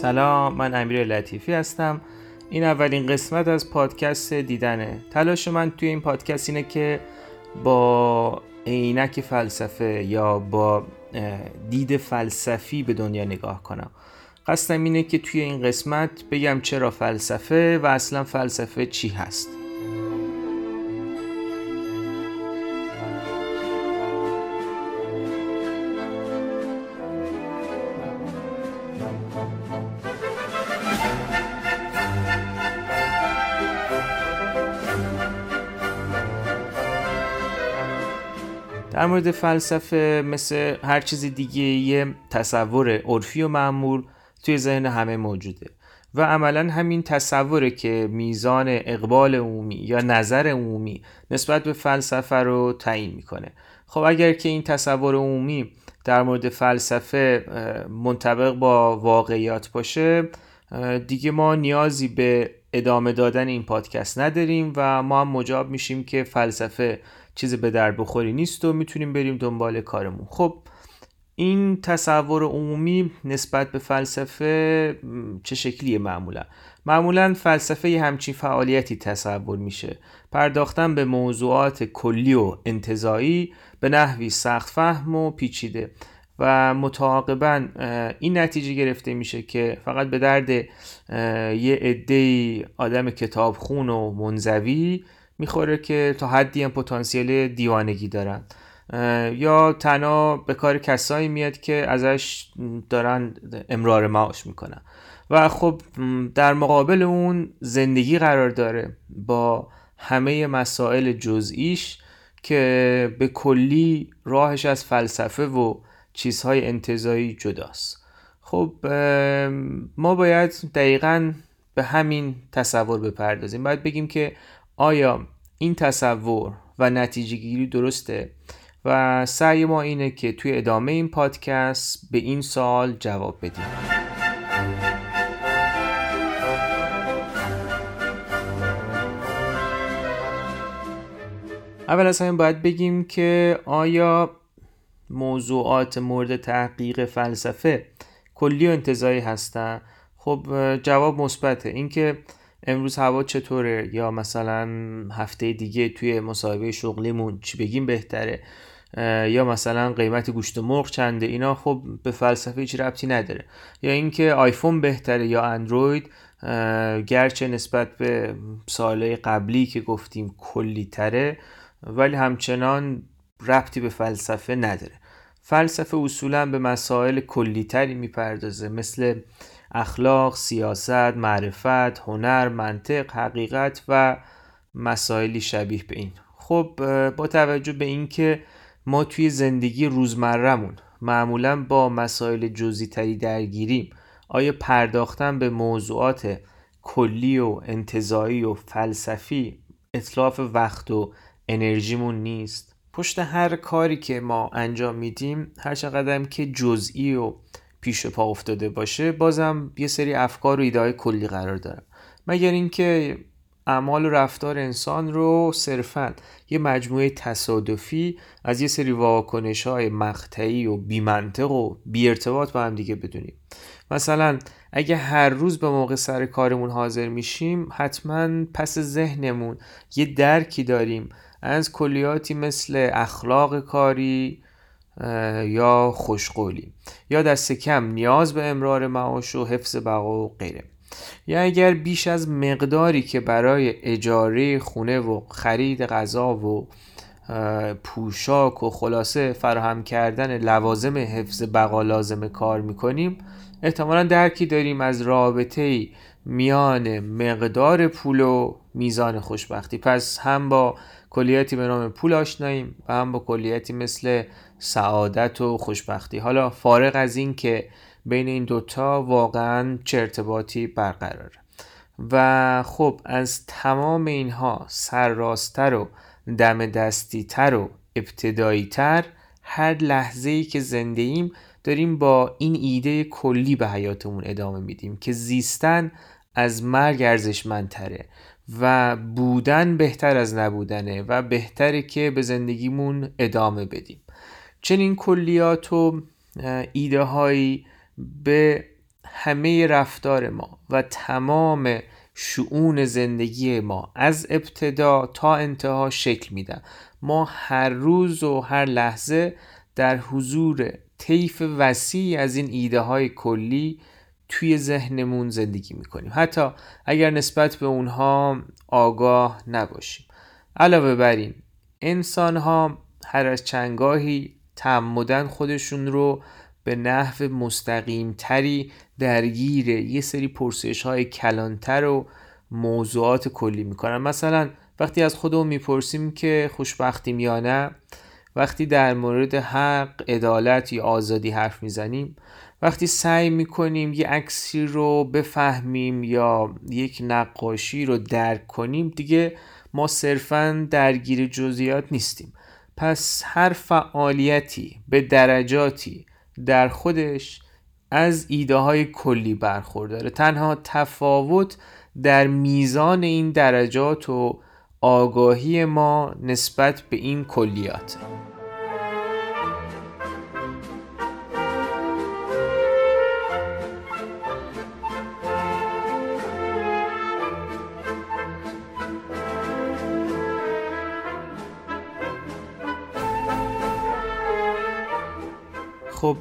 سلام من امیر لطیفی هستم. این اولین قسمت از پادکست دیدنه. تلاش من توی این پادکست اینه که با عینک فلسفه یا با دید فلسفی به دنیا نگاه کنم. قصدم اینه که توی این قسمت بگم چرا فلسفه و اصلا فلسفه چی هست. در مورد فلسفه مثل هر چیز دیگه یه تصور عرفی و معمول توی ذهن همه موجوده و عملا همین تصوره که میزان اقبال عمومی یا نظر عمومی نسبت به فلسفه رو تعیین می‌کنه. خب اگر که این تصور عمومی در مورد فلسفه منطبق با واقعیات باشه دیگه ما نیازی به ادامه دادن این پادکست نداریم و ما هم مجاب میشیم که فلسفه چیز به در بخوری نیست و می‌تونیم بریم دنبال کارمون. خب این تصور عمومی نسبت به فلسفه چه شکلیه معمولا؟ معمولا فلسفه یه همچین فعالیتی تصور میشه. پرداختن به موضوعات کلی و انتظایی به نحوی سخت فهم و پیچیده. و متعاقبا این نتیجه گرفته میشه که فقط به درد یه عده آدم کتابخون و منزوی می‌خوره که تا حدی هم پتانسیل دیوانگی دارن. یا تنها به کار کسایی میاد که ازش دارن امرار معاش می‌کنن. و خب در مقابل اون زندگی قرار داره با همه مسائل جزئیش که به کلی راهش از فلسفه و چیزهای انتظایی جداست. خب ما باید دقیقا به همین تصور بپردازیم. باید بگیم که آیا این تصور و نتیجه گیری درسته؟ و سعی ما اینه که توی ادامه این پادکست به این سال جواب بدیم. اول از همه باید بگیم که آیا موضوعات مورد تحقیق فلسفه کلی و انتظایی هستن؟ خب جواب مثبته. اینکه امروز هوا چطوره؟ یا مثلا هفته دیگه توی مصاحبه شغلیمون چی بگیم بهتره؟ یا مثلا قیمت گوشت مرغ چنده؟ اینا خب به فلسفه هیچ ربطی نداره. یا اینکه آیفون بهتره یا اندروید؟ گرچه نسبت به ساله قبلی که گفتیم کلی تره ولی همچنان ربطی به فلسفه نداره. فلسفه اصولا به مسائل کلیتری می‌پردازه مثل اخلاق، سیاست، معرفت، هنر، منطق، حقیقت و مسائلی شبیه به این. خب با توجه به اینکه ما توی زندگی روزمرهمون معمولا با مسائل جزئی تری درگیریم آیا پرداختن به موضوعات کلی و انتظایی و فلسفی اطلاف وقت و انرژیمون نیست؟ پشت هر کاری که ما انجام میدیم هر چقدر که جزئی و پیش پا افتاده باشه بازم یه سری افکار و ایده کلی قرار دارم. مگر اینکه اعمال و رفتار انسان رو صرفا یه مجموعه تصادفی از یه سری واکنش های مقطعی و بیمنطق و بی ارتباط با هم دیگه بدونیم. مثلا اگه هر روز به موقع سر کارمون حاضر میشیم حتما پس ذهنمون یه درکی داریم از کلیاتی مثل اخلاق کاری یا خوشقولی یا دست کم نیاز به امرار معاش و حفظ بقا و غیره. یا اگر بیش از مقداری که برای اجاره خونه و خرید غذا و پوشاک و خلاصه فراهم کردن لوازم حفظ بقا لازم کار می‌کنیم احتمالا درکی داریم از رابطه میان مقدار پول و میزان خوشبختی. پس هم با کلیتی به نام پول آشناییم و هم با کلیتی مثل سعادت و خوشبختی. حالا فارغ از این که بین این دوتا واقعا چه ارتباطی برقراره. و خب از تمام اینها سرراستر و دم دستی تر و ابتدایی تر هر لحظه ای که زنده ایم داریم با این ایده کلی به حیاتمون ادامه میدیم که زیستن از مرگ ارزشمندتره و بودن بهتر از نبودنه و بهتره که به زندگیمون ادامه بدیم. چنین کلیات و ایده هایی به همه رفتار ما و تمام شعون زندگی ما از ابتدا تا انتها شکل میدن ما هر روز و هر لحظه در حضور طیف وسیعی از این ایده های کلی توی ذهنمون زندگی می‌کنیم. حتی اگر نسبت به اونها آگاه نباشیم. علاوه بر این انسان ها هر از چنگاهی تعمدن خودشون رو به نحو مستقیم تری درگیر یه سری پرسش های کلانتر و موضوعات کلی می‌کنن. مثلا وقتی از خودمون می‌پرسیم که خوشبختیم یا نه وقتی در مورد حق، عدالت یا آزادی حرف می‌زنیم وقتی سعی می‌کنیم یه عکسی رو بفهمیم یا یک نقاشی رو درک کنیم دیگه ما صرفا درگیر جزئیات نیستیم. پس هر فعالیتی به درجاتی در خودش از ایده های کلی برخورداره تنها تفاوت در میزان این درجات و آگاهی ما نسبت به این کلیات خب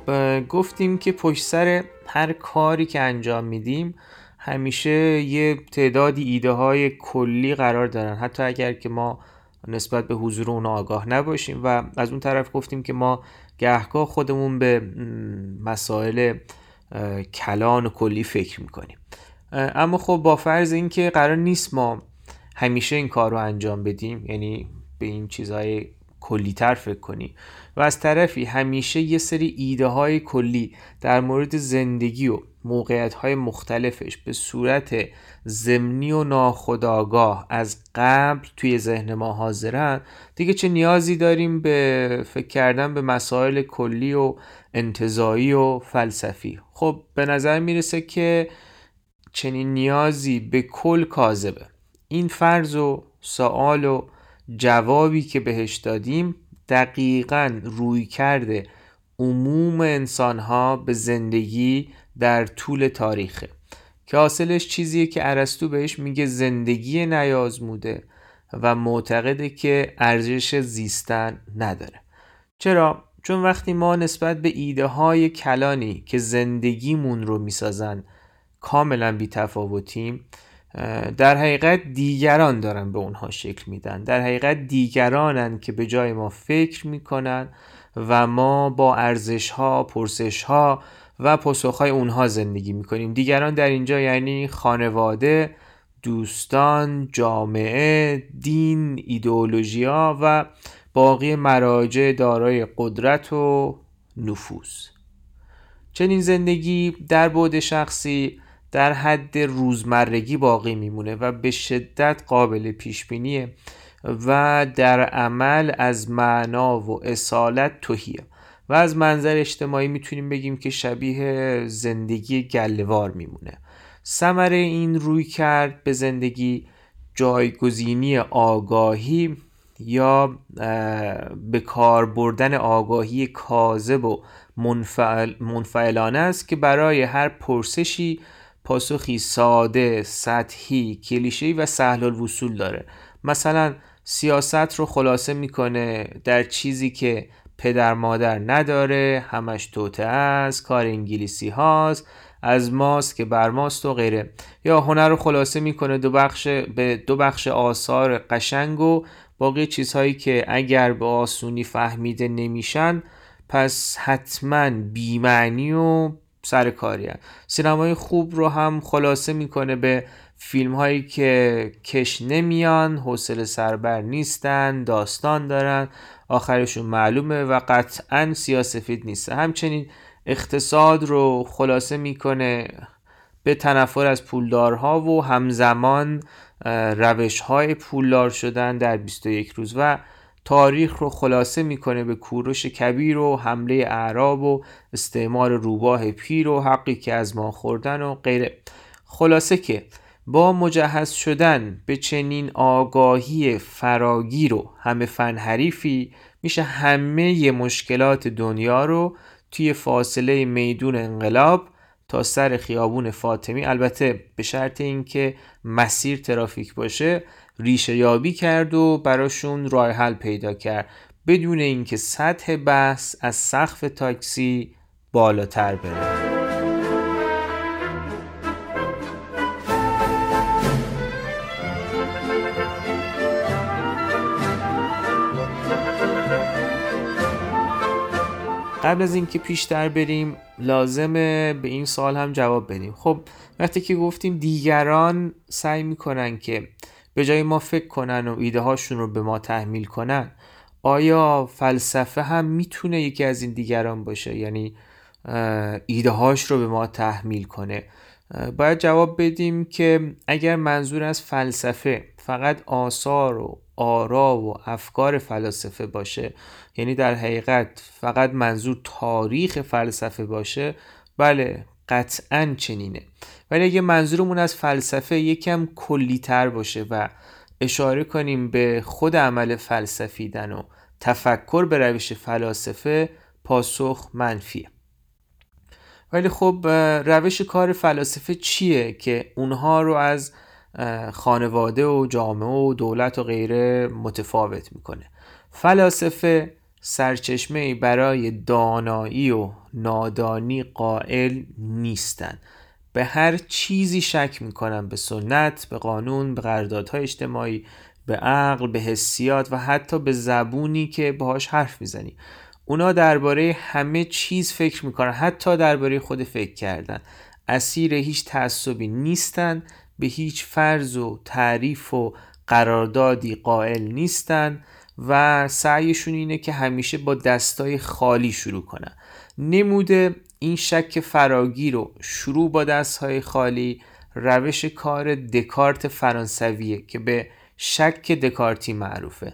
گفتیم که پشت سر هر کاری که انجام میدیم همیشه یه تعدادی ایده های کلی قرار دارن. حتی اگر که ما نسبت به حضور اون آگاه نباشیم و از اون طرف گفتیم که ما گهگاه خودمون به مسائل کلان و کلی فکر می‌کنیم. اما خب با فرض اینکه قرار نیست ما همیشه این کار رو انجام بدیم یعنی به این چیزهای کلیتر فکر کنیم و از طرفی همیشه یه سری ایده های کلی در مورد زندگی و موقعیت های مختلفش به صورت زمینی و ناخداگاه از قبل توی ذهن ما حاضرن. دیگه چه نیازی داریم به فکر کردن به مسائل کلی و انتظایی و فلسفی؟ خب به نظر می‌رسه که چنین نیازی به کل کاذبه. این فرض و سوال و جوابی که بهش دادیم دقیقا روی کرده عموم انسانها به زندگی در طول تاریخه که حاصلش چیزیه که ارسطو بهش میگه زندگی نیازموده و معتقده که ارزش زیستن نداره چرا؟ چون وقتی ما نسبت به ایده های کلانی که زندگیمون رو می‌سازن کاملا بی تفاوتیم در حقیقت دیگران دارن به اونها شکل میدن. در حقیقت دیگرانن که به جای ما فکر می‌کنن و ما با ارزش ها پرسش ها و پاسخ های اونها زندگی می‌کنیم. دیگران در اینجا یعنی خانواده دوستان جامعه دین ایدئولوژی ها و باقی مراجع دارای قدرت و نفوذ. چنین زندگی در بعد شخصی در حد روزمرگی باقی میمونه و به شدت قابل پیش بینیه و در عمل از معنا و اصالت توهیه و از منظر اجتماعی می‌تونیم بگیم که شبیه زندگی گلوار میمونه. ثمره این روی کرد به زندگی جایگزینی آگاهی یا به کار بردن آگاهی کاذب و منفعل منفعلانه است که برای هر پرسشی پاسخی ساده، سطحی، کلیشه‌ای و سهل الوصول داره. مثلا سیاست رو خلاصه می‌کنه در چیزی که پدر مادر نداره همش توته است کار انگلیسی هاست از ماست که بر ماست و غیره. یا هنر رو خلاصه می‌کنه دو بخش به دو بخش آثار قشنگ و باقی چیزهایی که اگر به آسونی فهمیده نمیشن پس حتما بیمعنی و سر کاری. سینمای خوب رو هم خلاصه می‌کنه به فیلم هایی که کش نمیان حوصله سربر نیستن داستان دارن آخرشون معلومه و قطعا سیاسفید نیست همچنین اقتصاد رو خلاصه می‌کنه به تنفر از پولدارها و همزمان روش های پولدار شدن در 21 روز و تاریخ رو خلاصه می‌کنه به کوروش کبیر و حمله اعراب و استعمار روباه پیر و حقی که از ما خوردن و غیره. خلاصه که با مجهز شدن به چنین آگاهی فراگیر و همه فن حریفی میشه همه مشکلات دنیا رو توی فاصله میدون انقلاب تا سر خیابون فاطمی. البته به شرط اینکه مسیر ترافیک باشه ریشه یابی کرد و براشون راه حل پیدا کرد. بدون اینکه سطح بحث از سقف تاکسی بالاتر بره. قبل از اینکه پیشتر بریم لازمه به این سال هم جواب بدیم. خب وقتی که گفتیم دیگران سعی می‌کنن که به جای ما فکر کنن و ایده هاشون رو به ما تحمیل کنن آیا فلسفه هم می‌تونه یکی از این دیگران باشه؟ یعنی ایده هاش رو به ما تحمیل کنه. باید جواب بدیم که اگر منظور از فلسفه فقط آثار و آرا و افکار فلاسفه باشه یعنی در حقیقت فقط منظور تاریخ فلسفه باشه بله قطعا چنینه. ولی اگه منظورمون از فلسفه یکم کلیتر باشه و اشاره کنیم به خود عمل فلسفیدن و تفکر به روش فلاسفه پاسخ منفیه. ولی خب روش کار فلاسفه چیه که اونها رو از خانواده و جامعه و دولت و غیره متفاوت می‌کنه؟ فلاسفه سرچشمه برای دانایی و نادانی قائل نیستند به هر چیزی شک می‌کنن به سنت به قانون به قراردادهای اجتماعی به عقل به حسیات و حتی به زبونی که باهاش حرف می‌زنی. اونا درباره همه چیز فکر می‌کنن حتی درباره خود فکر کردن. اسیر هیچ تعصبی نیستن به هیچ فرض و تعریف و قراردادی قائل نیستن و سعیشون اینه که همیشه با دستای خالی شروع کنن. نموده این شک فراگیر رو شروع با دستهای خالی روش کار دکارت فرانسویه که به شک دکارتی معروفه.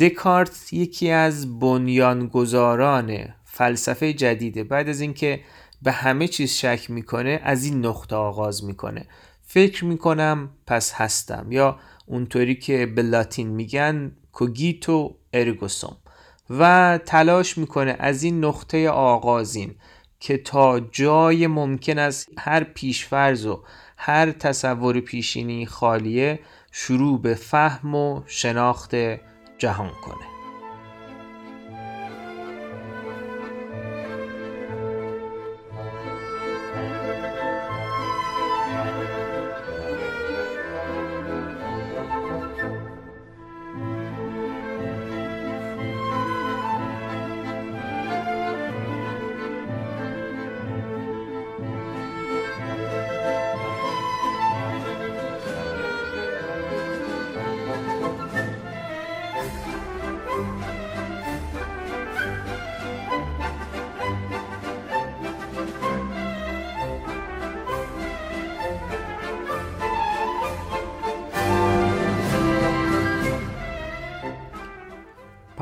دکارت یکی از بنیانگذاران فلسفه جدیده. بعد از اینکه به همه چیز شک می‌کنه از این نقطه آغاز می‌کنه. فکر می‌کنم پس هستم یا اونطوری که به لاتین میگن کوگیتو ارگوسوم. و تلاش می‌کنه از این نقطه آغازین که تا جای ممکن از هر پیشفرز و هر تصور پیشینی خالیه شروع به فهم و شناخت جهان کنه.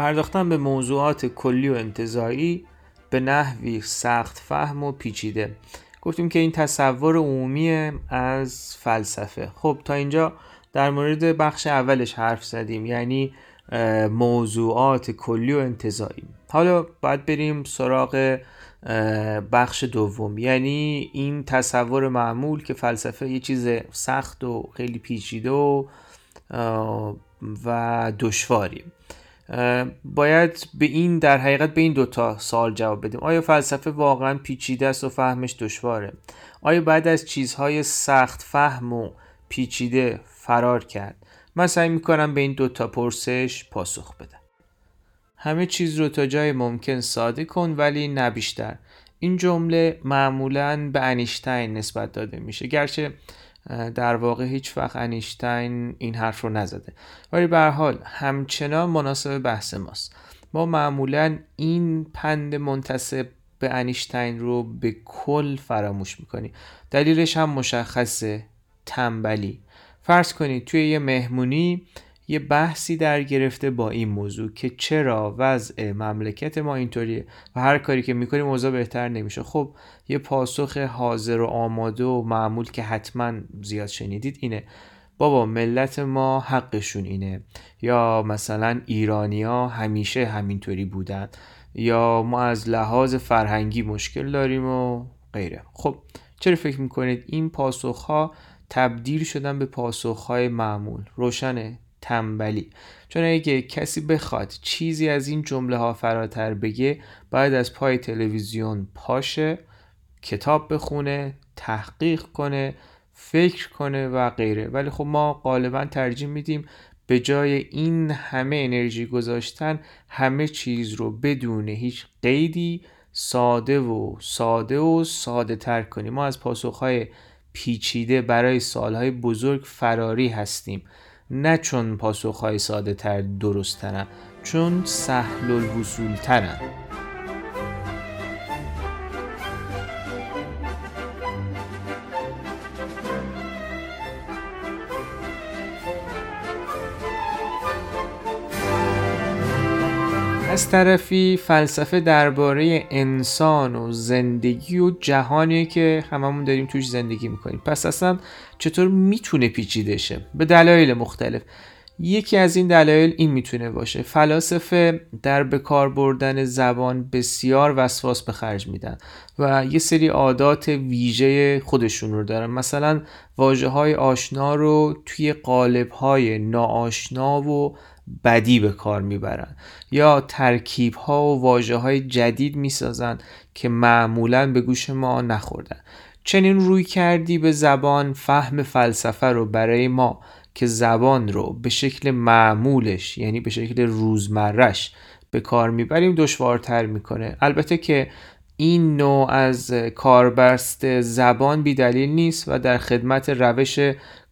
پرداختن به موضوعات کلی و انتظایی به نحوی سخت فهم و پیچیده. گفتیم که این تصور عمومی از فلسفه. خب تا اینجا در مورد بخش اولش حرف زدیم یعنی موضوعات کلی و انتظایی. حالا باید بریم سراغ بخش دوم. یعنی این تصور معمول که فلسفه یه چیز سخت و خیلی پیچیده و و دشواری. باید به این در حقیقت به این دوتا سال جواب بدیم. آیا فلسفه واقعا پیچیده است و فهمش دشواره؟ آیا بعد از چیزهای سخت فهم و پیچیده فرار کرد؟ من سعی می‌کنم به این دوتا پرسش پاسخ بدم. همه چیز رو تا جای ممکن ساده کن ولی نه بیشتر. این جمله معمولا به انیشتین نسبت داده میشه. گرچه در واقع هیچ وقت انیشتین این حرف رو نزده. ولی به حال همچنان مناسب بحث ماست. ما معمولا این پند منتصب به انیشتین رو به کل فراموش می‌کنیم. دلیلش هم مشخصه تنبلی. فرض کنید توی یه مهمونی یه بحثی در گرفته با این موضوع که چرا وضع مملکت ما اینطوریه و هر کاری که می‌کنیم اوضاع بهتر نمیشه. خب یه پاسخ حاضر و آماده و معمول که حتما زیاد شنیدید اینه. بابا ملت ما حقشون اینه. یا مثلا ایرانیا همیشه همینطوری بودن. یا ما از لحاظ فرهنگی مشکل داریم و غیره. خب چرا فکر می‌کنید این پاسخها تبدیل شدن به پاسخهای معمول؟ روشنه. تنبلی. چون اگه کسی بخواد چیزی از این جمله ها فراتر بگه باید از پای تلویزیون پاشه کتاب بخونه تحقیق کنه فکر کنه و غیره. ولی خب ما غالبا ترجیح میدیم به جای این همه انرژی گذاشتن همه چیز رو بدون هیچ قیدی ساده و ساده و ساده تر کنیم. ما از پاسخهای پیچیده برای سالهای بزرگ فراری هستیم. نه چون پاسخهای ساده تر درست ترن چون سهل الوصول ترن از طرفی فلسفه درباره انسان و زندگی و جهانی که هممون داریم توش زندگی می‌کنیم. پس اصلا چطور می‌تونه پیچیده شه؟ به دلایل مختلف. یکی از این دلایل این می‌تونه باشه. فلاسفه در بکار بردن زبان بسیار وسواس به خرج میدن و یه سری عادات ویژه خودشون رو دارن. مثلا واجه های آشنا رو توی قالب های ناآشنا و بدی به کار می‌برن. یا ترکیب ها و واجه های جدید می‌سازن که معمولا به گوش ما نخوردن. چنین روی کردی به زبان فهم فلسفه رو برای ما که زبان رو به شکل معمولش یعنی به شکل روزمرش به کار می‌بریم دشوارتر می‌کنه. البته که این نوع از کاربست زبان بی دلیل نیست و در خدمت روش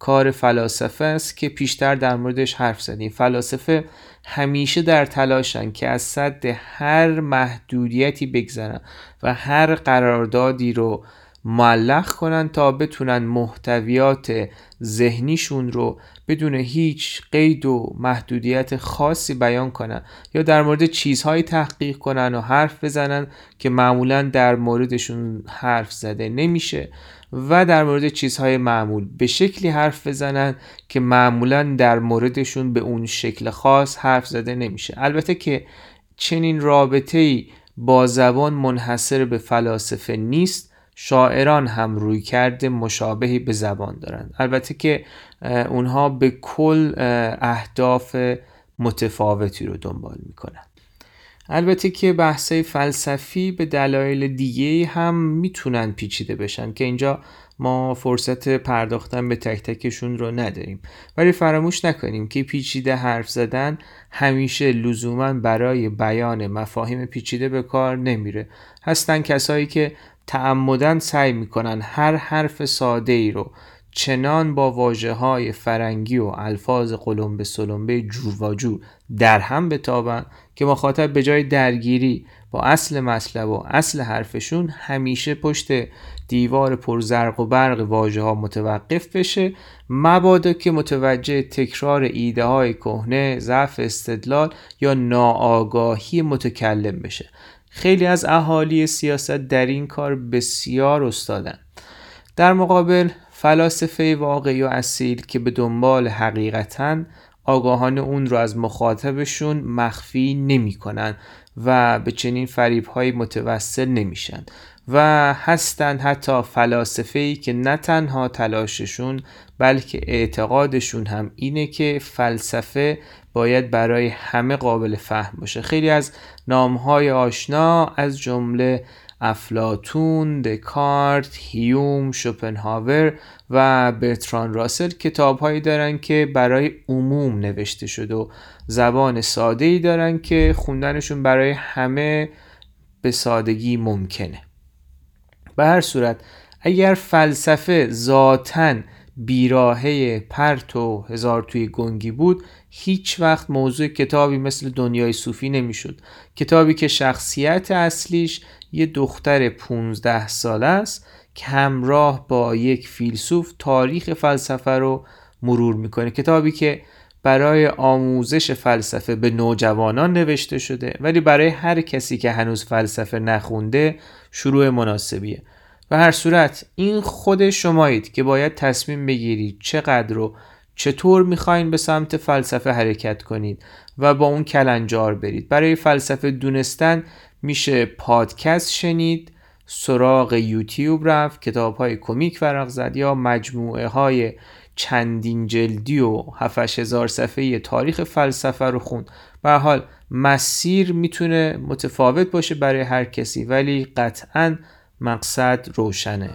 کار فلاسفه است که پیشتر در موردش حرف زدیم. فلاسفه همیشه در تلاشن که از صد هر محدودیتی بگذرن و هر قراردادی رو معلق کنن تا بتونن محتویات ذهنیشون رو بدون هیچ قید و محدودیت خاصی بیان کنن یا در مورد چیزهایی تحقیق کنن و حرف بزنن که معمولا در موردشون حرف زده نمیشه. و در مورد چیزهای معمول به شکلی حرف بزنن که معمولا در موردشون به اون شکل خاص حرف زده نمیشه. البته که چنین رابطه ای با زبان منحصر به فلاسفه نیست شاعران هم روی کرده مشابهی به زبان دارند. البته که اونها به کل اهداف متفاوتی رو دنبال می‌کنن. البته که بحثای فلسفی به دلایل دیگه هم می‌تونن پیچیده بشن که اینجا ما فرصت پرداختن به تک تکشون رو نداریم. ولی فراموش نکنیم که پیچیده حرف زدن همیشه لزوما برای بیان مفاهیم پیچیده به کار نمیره. هستن کسایی که تعمدن سعی می‌کنن هر حرف ساده ای رو چنان با واجه های فرنگی و الفاظ قلمبه سلمبه جور و جور در هم بتابن که مخاطب به جای درگیری با اصل مطلب و اصل حرفشون همیشه پشت دیوار پرزرق و برق واژه ها متوقف بشه مبادا که متوجه تکرار ایده های کهنه ضعف استدلال یا ناآگاهی متکلم بشه. خیلی از اهالی سیاست در این کار بسیار استادن. در مقابل فلاسفه واقعی و اصیل که به دنبال حقیقتا آگاهان اون رو از مخاطبشون مخفی نمی کنن و به چنین فریب های متوسل نمیشن و هستند حتی فلاسفه ای که نه تنها تلاششون بلکه اعتقادشون هم اینه که فلسفه باید برای همه قابل فهم باشه. خیلی از نامهای آشنا از جمله افلاتون، دکارت، هیوم، شوپنهاور و برتران راسل کتاب هایی دارن که برای عموم نوشته شده و زبان ساده ای دارن که خوندنشون برای همه به سادگی ممکنه. به هر صورت اگر فلسفه ذاتا بیراهه پرت و هزار توی گنگی بود هیچ وقت موضوع کتابی مثل دنیای صوفی نمی‌شد. کتابی که شخصیت اصلیش یه دختر 15 ساله است که همراه با یک فیلسوف تاریخ فلسفه رو مرور می‌کنه. کتابی که برای آموزش فلسفه به نوجوانان نوشته شده ولی برای هر کسی که هنوز فلسفه نخونده شروع مناسبیه. و هر صورت این خود شمایید که باید تصمیم بگیرید چقدر رو چطور می‌خواین به سمت فلسفه حرکت کنید و با اون کلنجار برید. برای فلسفه دونستن میشه پادکست شنید سراغ یوتیوب رفت کتاب های کمیک ورق زد یا مجموعه های چندین جلدی و 7 هزار صفحه تاریخ فلسفه رو خوند. به حال مسیر می‌تونه متفاوت باشه برای هر کسی ولی قطعا مقصد روشنه.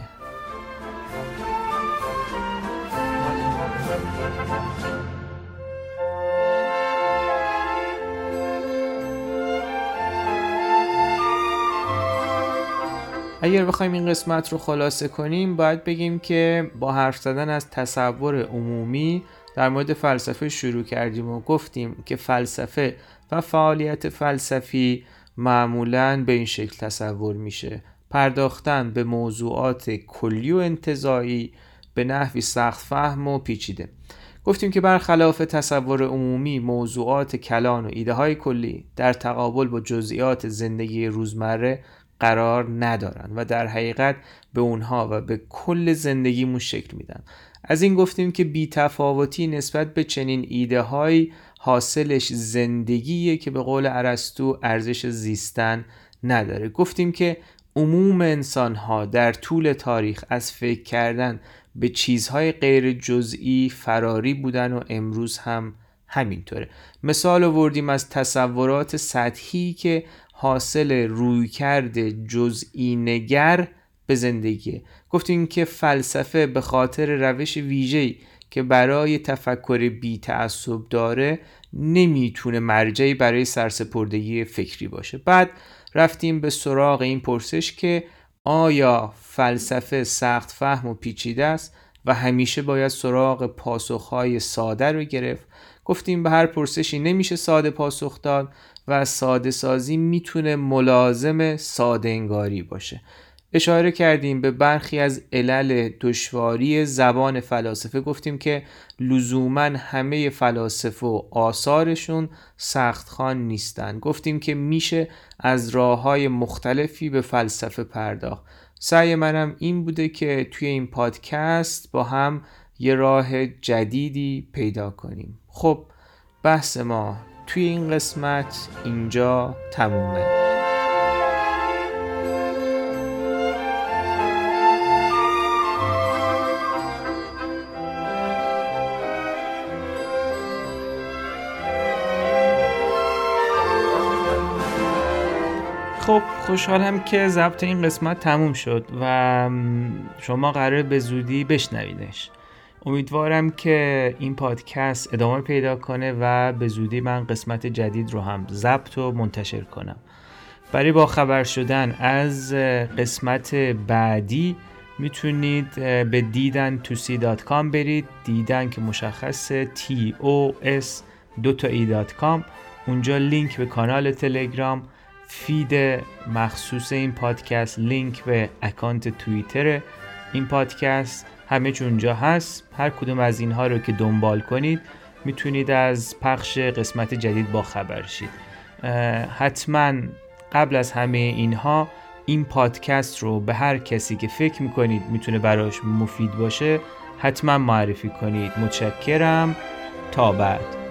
اگر بخوایم این قسمت رو خلاصه کنیم باید بگیم که با حرف زدن از تصور عمومی در مورد فلسفه شروع کردیم و گفتیم که فلسفه و فعالیت فلسفی معمولا به این شکل تصور میشه. پرداختن به موضوعات کلی و انتظایی به نحوی سخت فهم و پیچیده. گفتیم که برخلاف تصور عمومی موضوعات کلان و ایده های کلی در تقابل با جزئیات زندگی روزمره قرار ندارن و در حقیقت به اونها و به کل زندگیمون شکل میدن. از این گفتیم که بیتفاوتی نسبت به چنین ایده های حاصلش زندگیه که به قول ارسطو ارزش زیستن نداره. گفتیم که عموم انسان ها در طول تاریخ از فکر کردن به چیزهای غیر جزئی فراری بودن و امروز هم همینطوره. مثال آوردیم از تصورات سطحی که حاصل رویکرد جزئی نگر به زندگی. گفتیم که فلسفه به خاطر روش ویژه‌ای که برای تفکر بی تعصب داره نمی‌تونه مرجعی برای سرسپردگی فکری باشه. بعد رفتیم به سراغ این پرسش که آیا فلسفه سخت فهم و پیچیده است و همیشه باید سراغ پاسخهای ساده رو گرفت؟ گفتیم به هر پرسشی نمیشه ساده پاسخ داد و ساده سازی می‌تونه ملازم ساده انگاری باشه. اشاره کردیم به برخی از علل دشواری زبان فلاسفه. گفتیم که لزوما همه فلاسفه و آثارشون سختخان نیستن. گفتیم که میشه از راه های مختلفی به فلسفه پرداخت. سعی منم این بوده که توی این پادکست با هم یه راه جدیدی پیدا کنیم. خب بحث ما توی این قسمت اینجا تمومه. خب خوشحالم که ضبط این قسمت تموم شد و شما قرار به زودی بشنویدش. امیدوارم که این پادکست ادامه پیدا کنه و به زودی من قسمت جدید رو هم ضبط و منتشر کنم. برای با خبر شدن از قسمت بعدی می‌تونید به دیدن to see dot com برید. دیدن که مشخص T O S دو تا E dot com. اونجا لینک به کانال تلگرام feed مخصوص این پادکست لینک به account توییتر این پادکست همه اونجا هست. هر کدوم از اینها رو که دنبال کنید می‌تونید از پخش قسمت جدید با خبر شید. حتما قبل از همه اینها این پادکست رو به هر کسی که فکر می‌کنید می‌تونه براش مفید باشه حتما معرفی کنید. متشکرم. تا بعد.